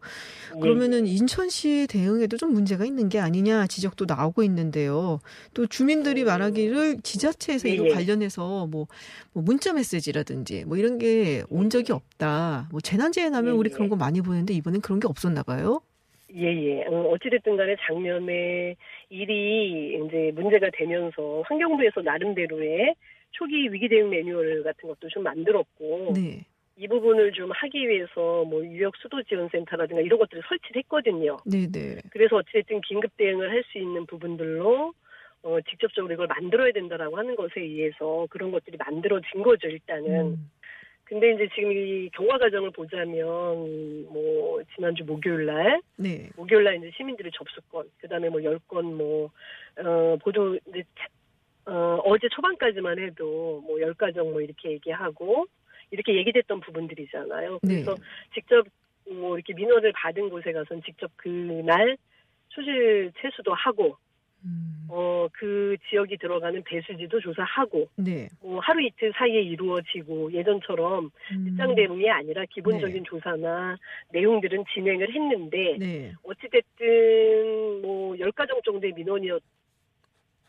예. 그러면은 인천시 대응에도 좀 문제가 있는 게 아니냐 지적도 나오고 있는데요. 또 주민들이 말하기를 지자체에서 예, 이거 예. 관련해서 뭐, 뭐 문자 메시지라든지 뭐 이런 게 온 적이 없다. 뭐 재난재해 나면 예, 우리 예. 그런 거 많이 보는데 이번엔 그런 게 없었나 봐요. 예예. 어, 어찌됐든 간에 작년에 일이 이제 문제가 되면서 환경부에서 나름대로의 초기 위기 대응 매뉴얼 같은 것도 좀 만들었고 네. 이 부분을 좀 하기 위해서 뭐 유역 수도 지원 센터라든가 이런 것들을 설치를 했거든요. 네네. 그래서 어찌됐든 긴급 대응을 할 수 있는 부분들로 어, 직접적으로 이걸 만들어야 된다라고 하는 것에 의해서 그런 것들이 만들어진 거죠, 일단은. 음. 근데 이제 지금 이 경과 과정을 보자면, 뭐, 지난주 목요일 날, 네. 목요일 날 이제 시민들의 접수권, 그 다음에 뭐 10건 뭐, 어, 보도, 이제, 차- 어, 어제 초반까지만 해도 뭐 10가정 뭐 이렇게 얘기하고, 이렇게 얘기됐던 부분들이잖아요. 네. 그래서 직접 뭐 이렇게 민원을 받은 곳에 가서는 직접 그날 수질 채수도 하고, 음. 어, 그 지역이 들어가는 배수지도 조사하고, 네. 뭐 하루 이틀 사이에 이루어지고, 예전처럼 음. 직장 대응이 아니라 기본적인 조사나 내용들은 진행을 했는데, 네. 어찌됐든 뭐 10가정 정도의 민원이었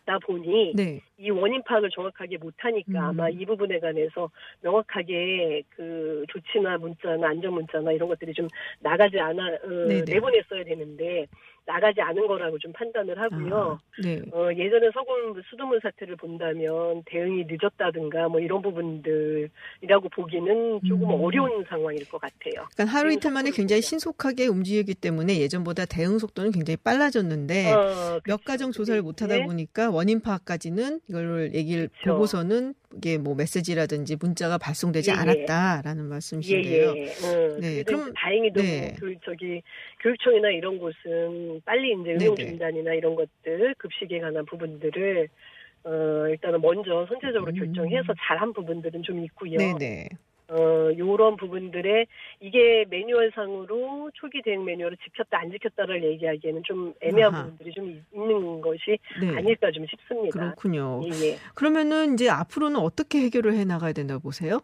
다 보니, 네. 이 원인 파악을 정확하게 못하니까 음. 아마 이 부분에 관해서 명확하게 그 조치나 문자나 안전 문자나 이런 것들이 좀 나가지 않아 어, 네네. 내보냈어야 되는데 나가지 않은 거라고 좀 판단을 하고요. 아, 네. 어, 예전에 서군 수돗물 사태를 본다면 대응이 늦었다든가 뭐 이런 부분들이라고 보기는 조금 음. 어려운 상황일 것 같아요. 그러니까 하루 이틀 만에 굉장히 보면. 신속하게 움직이기 때문에 예전보다 대응 속도는 굉장히 빨라졌는데 어, 몇 그렇죠. 가정 조사를 못 하다 네. 보니까 원인 파악까지는 이걸 얘기를 그렇죠. 보고서는 이게 뭐 메시지라든지 문자가 발송되지 예, 예. 않았다라는 예, 말씀이신데요. 예. 어, 네, 그럼- 다행히도 네. 뭐 그, 저기, 교육청이나 이런 곳은 빨리 이제 네네. 의료 진단이나 이런 것들, 급식에 관한 부분들을, 어, 일단은 먼저 선제적으로 음. 결정해서 잘한 부분들은 좀 있고요. 네네. 어, 요런 부분들에 이게 매뉴얼상으로 초기 대응 매뉴얼을 지켰다 안 지켰다를 얘기하기에는 좀 애매한 아하. 부분들이 좀 있- 있는 것이 네. 아닐까 좀 싶습니다. 그렇군요. 예, 예. 그러면은 이제 앞으로는 어떻게 해결을 해 나가야 된다고 보세요?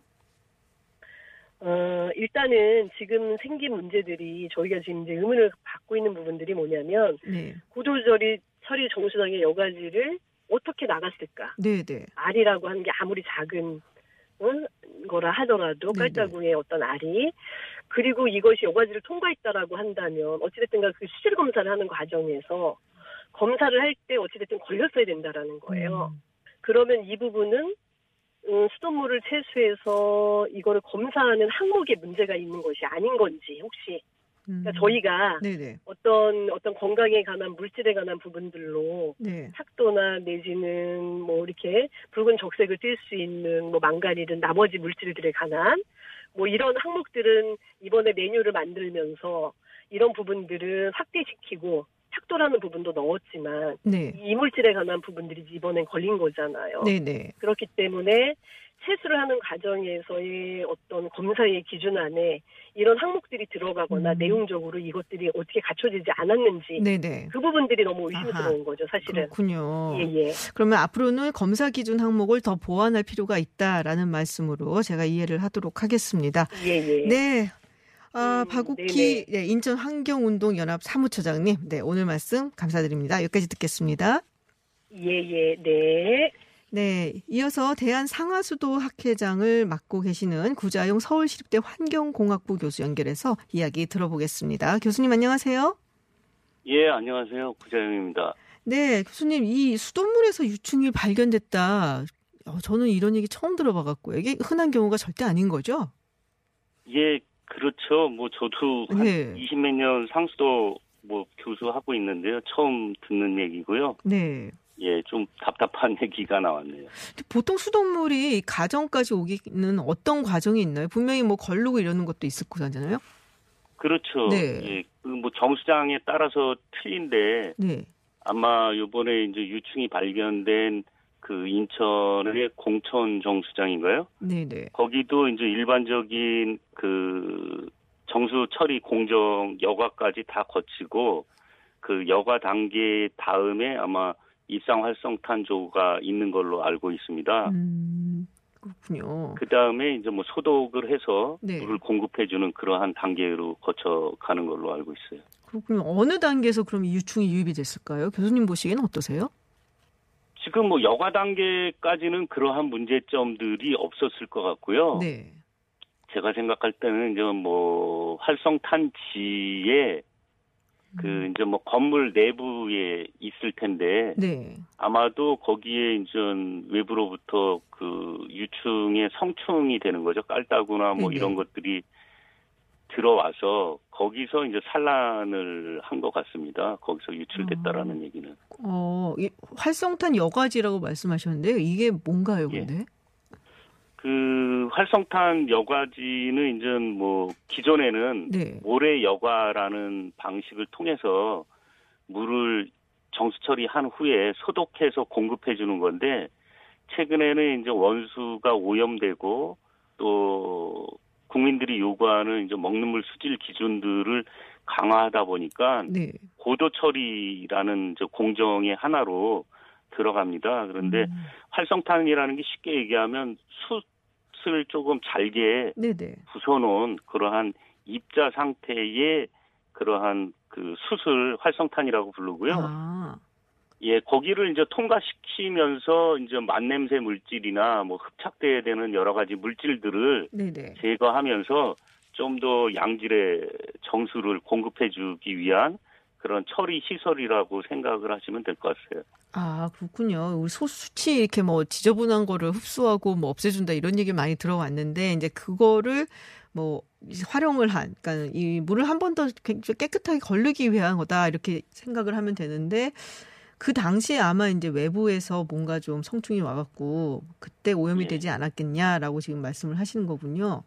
어, 일단은 지금 생긴 문제들이 저희가 지금 이제 의문을 받고 있는 부분들이 뭐냐면 네. 고도저리 처리 정수당의 여가지를 어떻게 나갔을까? 네네. 알이라고 하는 게 아무리 작은 어? 거라 하더라도 네네. 깔자구의 어떤 알이 그리고 이것이 여가지를 통과했다라고 한다면 어찌됐든가 그 수질 검사를 하는 과정에서 검사를 할 때 어찌됐든 걸렸어야 된다라는 거예요. 음. 그러면 이 부분은 음, 수돗물을 채수해서 이거를 검사하는 항목에 문제가 있는 것이 아닌 건지 혹시 음. 그러니까 저희가 네네. 어떤 어떤 건강에 관한 물질에 관한 부분들로 네. 탁도나 내지는 뭐 이렇게 붉은 적색을 띨 수 있는 뭐 망가리든 나머지 물질들에 관한 뭐 이런 항목들은 이번에 메뉴를 만들면서 이런 부분들은 확대시키고 탁도라는 부분도 넣었지만 네. 이 물질에 관한 부분들이 이번엔 걸린 거잖아요. 네네. 그렇기 때문에 채수를 하는 과정에서의 어떤 검사의 기준 안에 이런 항목들이 들어가거나 음. 내용적으로 이것들이 어떻게 갖춰지지 않았는지 네네. 그 부분들이 너무 의심스러운 거죠, 사실은. 그렇군요. 예, 예. 그러면 앞으로는 검사 기준 항목을 더 보완할 필요가 있다라는 말씀으로 제가 이해를 하도록 하겠습니다. 예, 예. 네. 아, 음, 박욱희 네, 인천 환경운동연합 사무처장님, 네, 오늘 말씀 감사드립니다. 여기까지 듣겠습니다. 예, 예, 네. 네, 이어서 대한 상하수도 학회장을 맡고 계시는 구자용 서울시립대 환경공학부 교수 연결해서 이야기 들어보겠습니다. 교수님 안녕하세요. 예, 안녕하세요. 구자영입니다. 네, 교수님 이 수돗물에서 유충이 발견됐다. 어, 저는 이런 얘기 처음 들어봐갖고요. 이게 흔한 경우가 절대 아닌 거죠? 예, 그렇죠. 뭐 저도 한 네. 20몇 년 상수도 뭐 교수하고 있는데요. 처음 듣는 얘기고요. 네. 예, 좀 답답한 얘기가 나왔네요. 보통 수돗물이 가정까지 오기는 어떤 과정이 있나요? 분명히 뭐 걸르고 이러는 것도 있을 거잖아요. 그렇죠. 네. 예, 그뭐 정수장에 따라서 틀린데 네. 아마 요번에 이제 유충이 발견된 그 인천의 공천 정수장인가요? 네네. 거기도 이제 일반적인 그 정수 처리 공정 여과까지 다 거치고 그 여과 단계 다음에 아마 일상 활성탄조가 있는 걸로 알고 있습니다. 음, 그렇군요. 그 다음에 이제 뭐 소독을 해서 네. 물을 공급해주는 그러한 단계로 거쳐 가는 걸로 알고 있어요. 그렇군요. 어느 단계에서 그럼 이 유충이 유입이 됐을까요? 교수님 보시기에는 어떠세요? 지금 뭐 여과 단계까지는 그러한 문제점들이 없었을 것 같고요. 네. 제가 생각할 때는 이제 뭐 활성 탄지에 그 이제 뭐 건물 내부에 있을 텐데 네. 아마도 거기에 이제 외부로부터 그 유충의 성충이 되는 거죠. 깔따구나 뭐 네네. 이런 것들이 들어와서 거기서 이제 산란을 한 것 같습니다. 거기서 유출됐다라는 얘기는. 어, 이 활성탄 여과지라고 말씀하셨는데요. 이게 뭔가요, 예. 근데? 그 활성탄 여과지는 이제 뭐 기존에는 네. 모래 여과라는 방식을 통해서 물을 정수 처리한 후에 소독해서 공급해 주는 건데 최근에는 이제 원수가 오염되고 또 국민들이 요구하는 이제 먹는 물 수질 기준들을 강화하다 보니까 네. 고도 처리라는 저 공정의 하나로 들어갑니다. 그런데 음. 활성탄이라는 게 쉽게 얘기하면 숯을 조금 잘게 네네. 부숴놓은 그러한 입자 상태의 그러한 그 숯을 활성탄이라고 부르고요. 아, 예, 거기를 이제 통과시키면서 이제 만냄새 물질이나 뭐 흡착돼야 되는 여러 가지 물질들을 네네. 제거하면서 좀 더 양질의 정수를 공급해주기 위한 그런 처리 시설이라고 생각을 하시면 될 것 같아요. 아, 그렇군요. 우리 소수치 이렇게 뭐 지저분한 거를 흡수하고 뭐 없애준다 이런 얘기 많이 들어왔는데 이제 그거를 뭐 활용을 한, 그러니까 이 물을 한 번 더 깨끗하게 걸르기 위한 거다 이렇게 생각을 하면 되는데 그 당시에 아마 이제 외부에서 뭔가 좀 성충이 와갖고 그때 오염이 예. 되지 않았겠냐라고 지금 말씀을 하시는 거군요.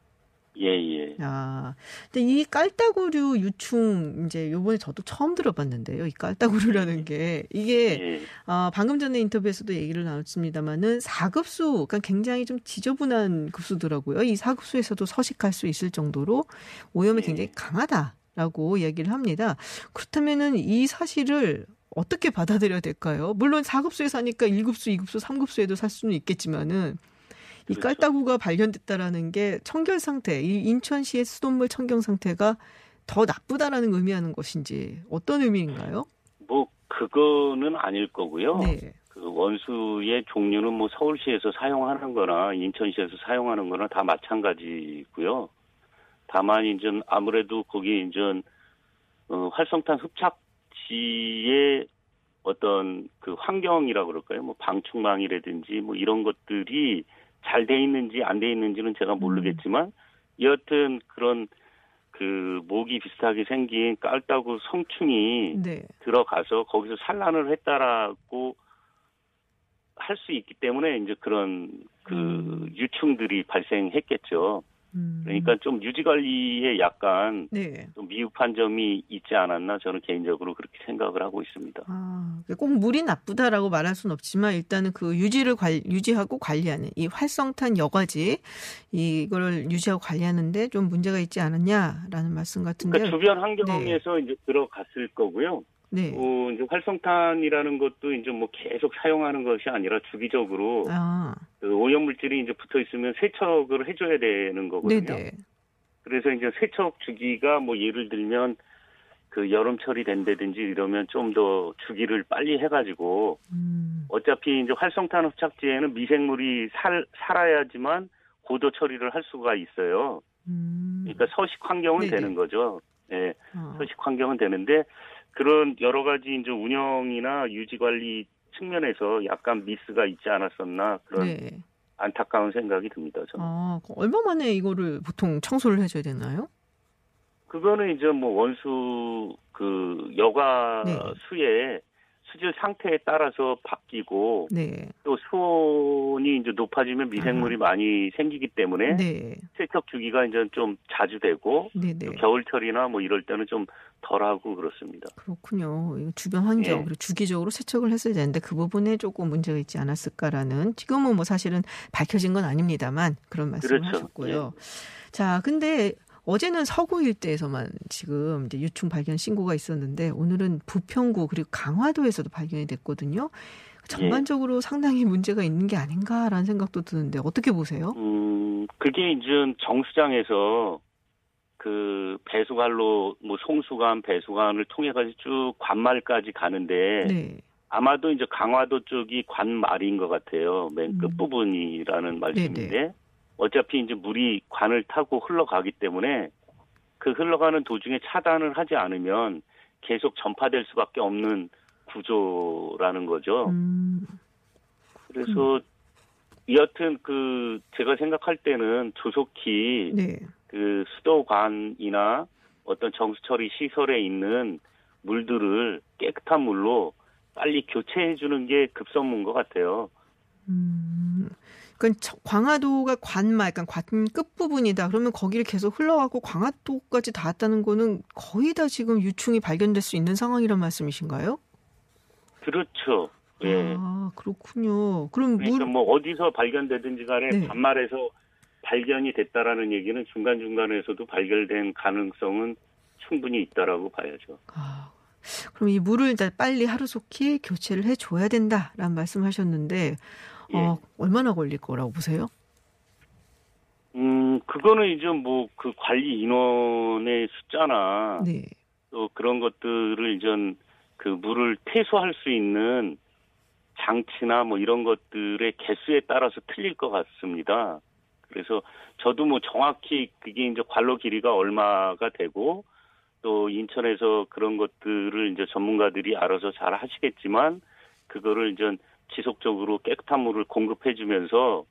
예, 예. 아, 근데 이 깔따구류 유충 이제 요번에 저도 처음 들어봤는데요. 이 깔따구류라는 게 이게 예. 아, 방금 전에 인터뷰에서도 얘기를 나눴습니다만은 4급수, 그러니까 굉장히 좀 지저분한 급수더라고요. 이 4급수에서도 서식할 수 있을 정도로 오염이 네. 굉장히 강하다라고 얘기를 합니다. 그렇다면은 이 사실을 어떻게 받아들여야 될까요? 물론 4급수에 사니까 1급수, 2급수, 3급수에도 살 수는 있겠지만은 이 그렇죠. 깔따구가 발견됐다라는 게 청결 상태, 이 인천시의 수돗물 청경 상태가 더 나쁘다라는 의미하는 것인지 어떤 의미인가요? 뭐 그거는 아닐 거고요. 네. 그 원수의 종류는 뭐 서울시에서 사용하는 거나 인천시에서 사용하는 거나 다 마찬가지고요. 다만 이제 아무래도 거기 이제 어, 활성탄 흡착 지의 어떤 그 환경이라 그럴까요? 뭐 방충망이라든지 뭐 이런 것들이 잘 돼 있는지 안 돼 있는지는 제가 모르겠지만 여하튼 그런 그 목이 비슷하게 생긴 깔따구 성충이 네. 들어가서 거기서 산란을 했다라고 할 수 있기 때문에 이제 그런 그 음. 유충들이 발생했겠죠. 음. 그러니까 좀 유지 관리에 약간 네. 좀 미흡한 점이 있지 않았나 저는 개인적으로 그렇게 생각을 하고 있습니다. 아, 꼭 물이 나쁘다라고 말할 수는 없지만 일단은 그 유지를 관 유지하고 관리하는 이 활성탄 여과지 이거를 유지하고 관리하는데 좀 문제가 있지 않았냐라는 말씀 같은데. 그러니까 주변 환경에서 이제 들어갔을 거고요. 네. 어, 이제 활성탄이라는 것도 이제 뭐 계속 사용하는 것이 아니라 주기적으로 아, 그 오염 물질이 이제 붙어 있으면 세척을 해줘야 되는 거거든요. 네네. 그래서 이제 세척 주기가 뭐 예를 들면 그 여름철이 된다든지 이러면 좀 더 주기를 빨리 해가지고 음, 어차피 이제 활성탄 흡착지에는 미생물이 살, 살아야지만 고도 처리를 할 수가 있어요. 음. 그러니까 서식 환경은 네네. 되는 거죠. 예, 아, 서식 환경은 되는데 그런 여러 가지 이제 운영이나 유지 관리 측면에서 약간 미스가 있지 않았었나 그런 네. 안타까운 생각이 듭니다. 저는. 아, 그 얼마 만에 이거를 보통 청소를 해줘야 되나요? 그거는 이제 뭐 원수 그 여가 네. 수의 수질 상태에 따라서 바뀌고 네. 또 수온이 이제 높아지면 미생물이 많이 생기기 때문에 네. 세척 주기가 이제 좀 자주 되고 네, 네. 또 겨울철이나 뭐 이럴 때는 좀 덜하고 그렇습니다. 그렇군요. 주변 환경 예. 그리고 주기적으로 세척을 했어야 되는데 그 부분에 조금 문제가 있지 않았을까라는 지금은 뭐 사실은 밝혀진 건 아닙니다만 그런 말씀을 그렇죠. 하셨고요. 자, 근데 어제는 서구 일대에서만 지금 이제 유충 발견 신고가 있었는데 오늘은 부평구 그리고 강화도에서도 발견이 됐거든요. 전반적으로 상당히 문제가 있는 게 아닌가라는 생각도 드는데 어떻게 보세요? 음, 그게 이제 정수장에서 그 배수관로 뭐 송수관, 배수관을 통해 가지고 쭉 관말까지 가는데 네. 아마도 이제 강화도 쪽이 관말인 것 같아요. 맨 음. 끝부분이라는 말씀인데 네네. 어차피 이제 물이 관을 타고 흘러가기 때문에 그 흘러가는 도중에 차단을 하지 않으면 계속 전파될 수밖에 없는 구조라는 거죠. 음, 그래서 여하튼 그 제가 생각할 때는 조속히 네. 그 수도관이나 어떤 정수처리 시설에 있는 물들을 깨끗한 물로 빨리 교체해 주는 게 급선무인 것 같아요. 음, 그러니까 저- 광화도가 관말, 그러니까 관 끝 부분이다. 그러면 거기를 계속 흘러가고 광화도까지 닿았다는 거는 거의 다 지금 유충이 발견될 수 있는 상황이란 말씀이신가요? 그렇죠. 예. 아, 그렇군요. 그럼 그러니까 물, 뭐 어디서 발견되든지 간에 네. 반말에서 발견이 됐다라는 얘기는 중간 중간에서도 발견된 가능성은 충분히 있다라고 봐야죠. 아, 그럼 이 물을 빨리 하루속히 교체를 해줘야 된다라는 말씀하셨는데 예. 어, 얼마나 걸릴 거라고 보세요? 음, 그거는 이제 뭐 그 관리 인원의 숫자나 네. 또 그런 것들을 이제 그 물을 퇴소할 수 있는 장치나 뭐 이런 것들의 개수에 따라서 틀릴 것 같습니다. 그래서 저도 뭐 정확히 그게 이제 관로 길이가 얼마가 되고 또 인천에서 그런 것들을 이제 전문가들이 알아서 잘 하시겠지만 그거를 이제 지속적으로 깨끗한 물을 공급해 주면서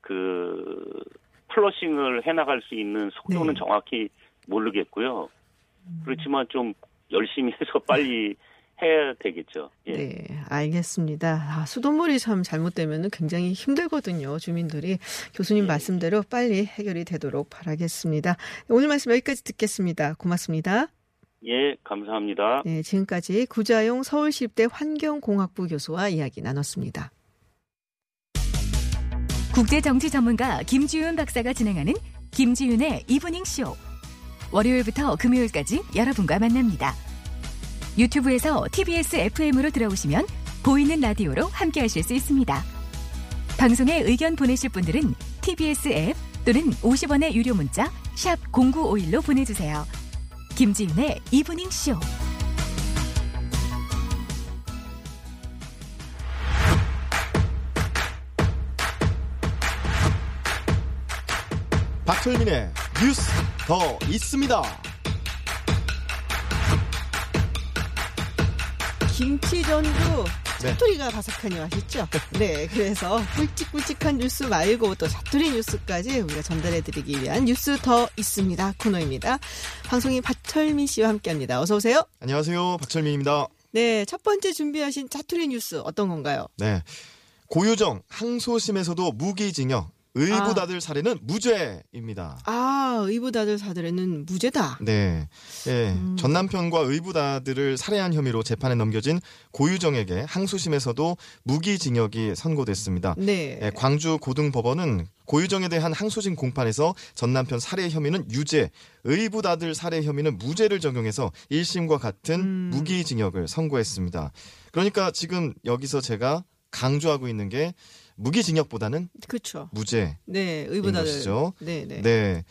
그 플러싱을 해 나갈 수 있는 속도는 네. 정확히 모르겠고요. 그렇지만 좀 열심히 해서 빨리 해야 되겠죠. 예. 네, 알겠습니다. 아, 수돗물이 참 잘못되면 굉장히 힘들거든요. 주민들이 교수님 예. 말씀대로 빨리 해결이 되도록 바라겠습니다. 오늘 말씀 여기까지 듣겠습니다. 고맙습니다. 예, 감사합니다. 네, 지금까지 구자용 서울시립대 환경공학부 교수와 이야기 나눴습니다. 국제정치 전문가 김지윤 박사가 진행하는 김지윤의 이브닝 쇼. 월요일부터 금요일까지 여러분과 만납니다. 유튜브에서 TBS FM으로 들어오시면 보이는 라디오로 함께 하실 수 있습니다. 방송에 의견 보내실 분들은 TBS 앱 또는 50원의 유료 문자 샵 #0951로 보내주세요. 김지윤의 이브닝 쇼. 박철민의 뉴스 더 있습니다. 김치전도 네. 사투리가 바삭하니 맛있죠? 네, 그래서 굵직굵직한 뉴스 말고 또 사투리 뉴스까지 우리가 전달해드리기 위한 뉴스 더 있습니다. 코너입니다. 방송인 박철민 씨와 함께합니다. 어서 오세요. 안녕하세요. 박철민입니다. 네, 첫 번째 준비하신 사투리 뉴스 어떤 건가요? 네. 고유정 항소심에서도 무기징역, 의붓아들 살해는 무죄입니다. 아, 의붓아들 사들에는 무죄다. 네. 예. 음. 전 남편과 의붓아들을 살해한 혐의로 재판에 넘겨진 고유정에게 항소심에서도 무기징역이 선고됐습니다. 네. 예, 광주 고등법원은 고유정에 대한 항소심 공판에서 전 남편 살해 혐의는 유죄, 의붓 아들 살해 혐의는 무죄를 적용해서 1심과 같은 음. 무기징역을 선고했습니다. 그러니까 지금 여기서 제가 강조하고 있는 게 무기징역보다는 그렇죠. 무죄. 네. 것이죠. 네, 네. 네.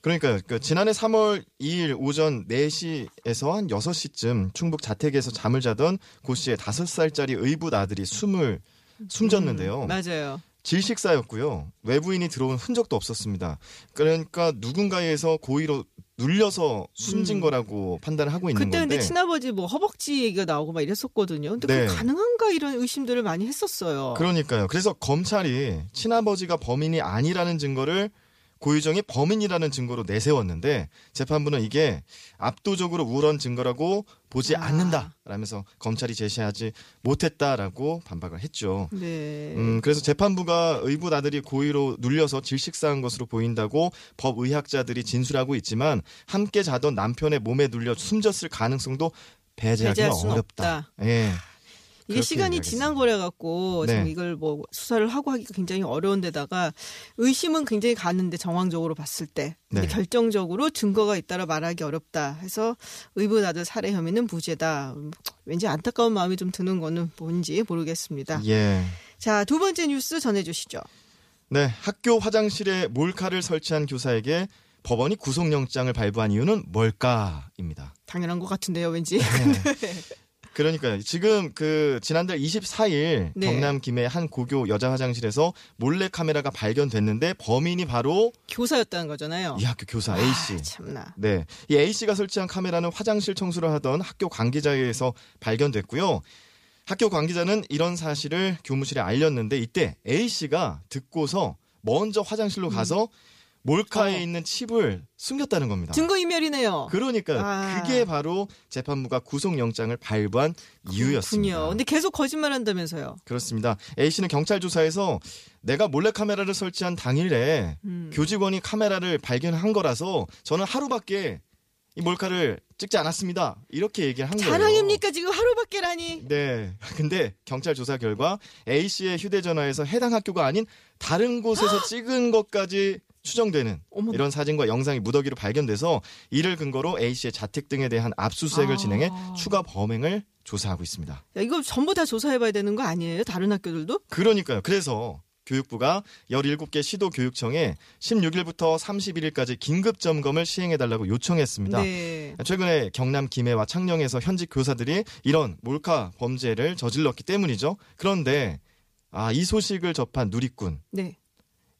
그러니까 그 지난해 3월 2일 오전 4시에서 한 6시쯤 충북 자택에서 잠을 자던 고 씨의 5살짜리 의붓 아들이 숨을 숨졌는데요. 음, 맞아요. 질식사였고요. 외부인이 들어온 흔적도 없었습니다. 그러니까 누군가에 의해서 고의로 눌려서 숨진 음. 거라고 판단을 하고 있는 그때 건데. 근데 친아버지 뭐 허벅지 얘기가 나오고 막 이랬었거든요. 근데 네. 그게 가능한가 이런 의심들을 많이 했었어요. 그러니까요. 그래서 검찰이 친아버지가 범인이 아니라는 증거를 고유정이 범인이라는 증거로 내세웠는데 재판부는 이게 압도적으로 우월한 증거라고 보지 아. 않는다라면서 검찰이 제시하지 못했다라고 반박을 했죠. 네. 음, 그래서 재판부가 의붓 아들이 고의로 눌려서 질식사한 것으로 보인다고 법의학자들이 진술하고 있지만 함께 자던 남편의 몸에 눌려 숨졌을 가능성도 수는 어렵다. 없다. 예. 이게 시간이 얘기하겠습니다. 지난 거래 갖고 네. 지금 이걸 뭐 수사를 하고 하기가 굉장히 어려운 데다가 의심은 굉장히 가는데 정황적으로 봤을 때 근데 네. 결정적으로 증거가 있다라 말하기 어렵다 해서 의붓 아들 살해 혐의는 무죄다. 음, 왠지 안타까운 마음이 좀 드는 거는 뭔지 모르겠습니다. 예. 자 두 번째 뉴스 전해 주시죠. 네, 학교 화장실에 몰카를 설치한 교사에게 법원이 구속영장을 발부한 이유는 뭘까입니다. 당연한 것 같은데요, 왠지. 네. 그러니까요. 지금 그 지난달 24일 네. 경남 김해 한 고교 여자 화장실에서 몰래 카메라가 발견됐는데 범인이 바로 교사였다는 거잖아요. 이 학교 교사 A 씨. 아, 참나. 네. 이 A 씨가 설치한 카메라는 화장실 청소를 하던 학교 관계자에 의해서 발견됐고요. 학교 관계자는 이런 사실을 교무실에 알렸는데 이때 A 씨가 듣고서 먼저 화장실로 가서 몰카에 어. 있는 칩을 숨겼다는 겁니다. 증거인멸이네요. 그러니까 아. 그게 바로 재판부가 구속영장을 발부한 이유였습니다. 그렇군요. 근데 계속 거짓말한다면서요. 그렇습니다. A 씨는 경찰 조사에서 내가 몰래 카메라를 설치한 당일에 음. 교직원이 카메라를 발견한 거라서 저는 하루밖에 이 몰카를 찍지 않았습니다. 이렇게 얘기를 한 거예요. 자랑입니까 지금 하루밖에라니. 네. 근데 경찰 조사 결과 A 씨의 휴대전화에서 해당 학교가 아닌 다른 곳에서 찍은 것까지 추정되는 어머나. 이런 사진과 영상이 무더기로 발견돼서 이를 근거로 A 씨의 자택 등에 대한 압수수색을 아. 진행해 추가 범행을 조사하고 있습니다. 야, 이거 전부 다 조사해봐야 되는 거 아니에요? 다른 학교들도? 그러니까요. 그래서 교육부가 17개 시도 교육청에 16일부터 31일까지 긴급 점검을 시행해 달라고 요청했습니다. 네. 최근에 경남 김해와 창녕에서 현직 교사들이 이런 몰카 범죄를 저질렀기 때문이죠. 그런데 아, 이 소식을 접한 누리꾼 네.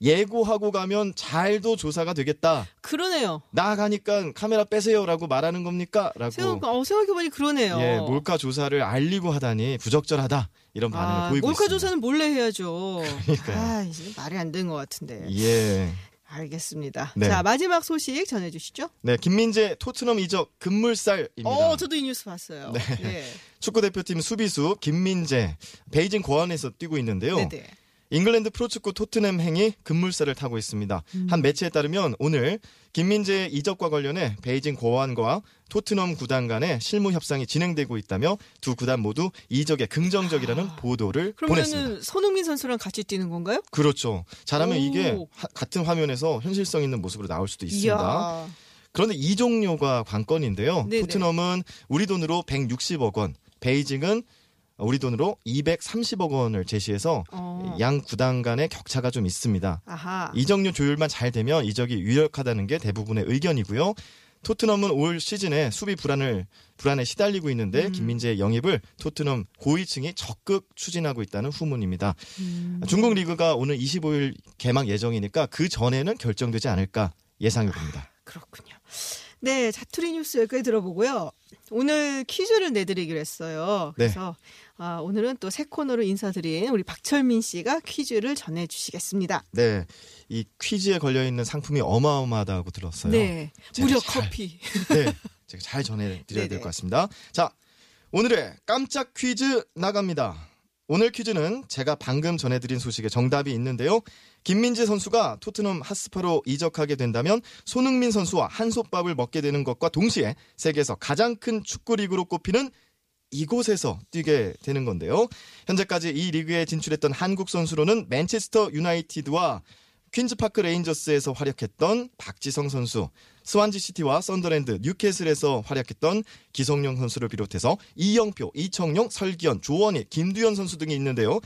예고하고 가면 잘도 조사가 되겠다. 그러네요. 나가니까 카메라 빼세요라고 말하는 겁니까? 라고 생각, 어, 생각해보니 그러네요. 예, 몰카 조사를 알리고 하다니 부적절하다. 이런 반응을 아, 보이고 몰카 있습니다. 조사는 몰래 해야죠. 그러니까요. 아, 이제 말이 안 되는 것 같은데. 예. 알겠습니다. 네. 자, 마지막 소식 전해주시죠. 네, 김민재 토트넘 이적 금물살입니다. 어, 저도 이 뉴스 봤어요. 네. 네. 축구 대표팀 수비수 김민재 베이징 고안에서 뛰고 있는데요. 네네. 잉글랜드 프로축구 토트넘 행이 급물살을 타고 있습니다. 한 매체에 따르면 오늘 김민재의 이적과 관련해 베이징 고안과 토트넘 구단 간의 실무 협상이 진행되고 있다며 두 구단 모두 이적에 긍정적이라는 보도를 보냈습니다. 손흥민 선수랑 같이 뛰는 건가요? 그렇죠. 잘하면 오. 이게 하- 같은 화면에서 현실성 있는 모습으로 나올 수도 있습니다. 이야. 그런데 이종료가 관건인데요. 네네. 토트넘은 우리 돈으로 160억 원, 베이징은 우리 돈으로 230억 원을 제시해서 어. 양 구단 간의 격차가 좀 있습니다. 아하. 이적료 조율만 잘 되면 이적이 유력하다는 게 대부분의 의견이고요. 토트넘은 올 시즌에 수비 불안을 불안에 시달리고 있는데 음. 김민재의 영입을 토트넘 고위층이 적극 추진하고 있다는 후문입니다. 음. 중국 리그가 오늘 25일 개막 예정이니까 그 전에는 결정되지 않을까 예상해 봅니다. 그렇군요. 네, 자투리 뉴스 여기까지 들어보고요. 오늘 퀴즈를 내드리기로 했어요. 네. 그래서 아, 오늘은 또 새 코너로 인사드린 우리 박철민 씨가 퀴즈를 전해주시겠습니다. 네, 이 퀴즈에 걸려 있는 상품이 어마어마하다고 들었어요. 네, 무려 잘- 커피. 네, 제가 잘 전해드려야 될. 것 같습니다. 자, 오늘의 깜짝 퀴즈 나갑니다. 오늘 퀴즈는 제가 방금 전해드린 소식에 정답이 있는데요. 김민재 선수가 토트넘 핫스퍼로 이적하게 된다면 손흥민 선수와 한솥밥을 먹게 되는 것과 동시에 세계에서 가장 큰 축구 리그로 꼽히는 이곳에서 뛰게 되는 건데요. 현재까지 이 리그에 진출했던 한국 선수로는 맨체스터 유나이티드와 퀸즈파크 레인저스에서 활약했던 박지성 선수, 스완지 시티와 썬더랜드, 뉴캐슬에서 활약했던 기성용 선수를 비롯해서 이영표, 이청용, 설기현, 조원희, 김두현 선수 등이 있는데요.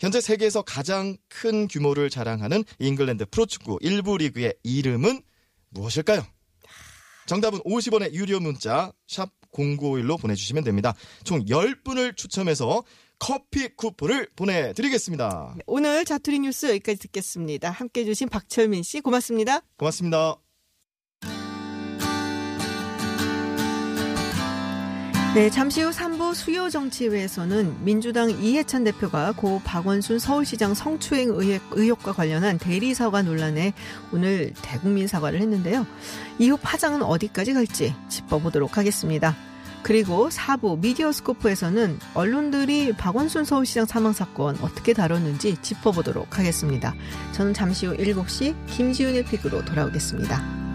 현재 세계에서 가장 큰 규모를 자랑하는 잉글랜드 프로축구 1부 리그의 이름은 무엇일까요? 정답은 50원의 유료 문자 샵 0951로 보내주시면 됩니다. 총 10분을 추첨해서 커피 쿠폰을 보내드리겠습니다. 오늘 자투리 뉴스 여기까지 듣겠습니다. 함께 해주신 박철민 씨 고맙습니다. 고맙습니다. 네, 잠시 후 3부 수요 정치회에서는 민주당 이해찬 대표가 고 박원순 서울시장 성추행 의혹, 의혹과 관련한 대리 사과 논란에 오늘 대국민 사과를 했는데요. 이후 파장은 어디까지 갈지 짚어보도록 하겠습니다. 그리고 4부 미디어 스코프에서는 언론들이 박원순 서울시장 사망 사건 어떻게 다뤘는지 짚어보도록 하겠습니다. 저는 잠시 후 7시 김지윤의 픽으로 돌아오겠습니다.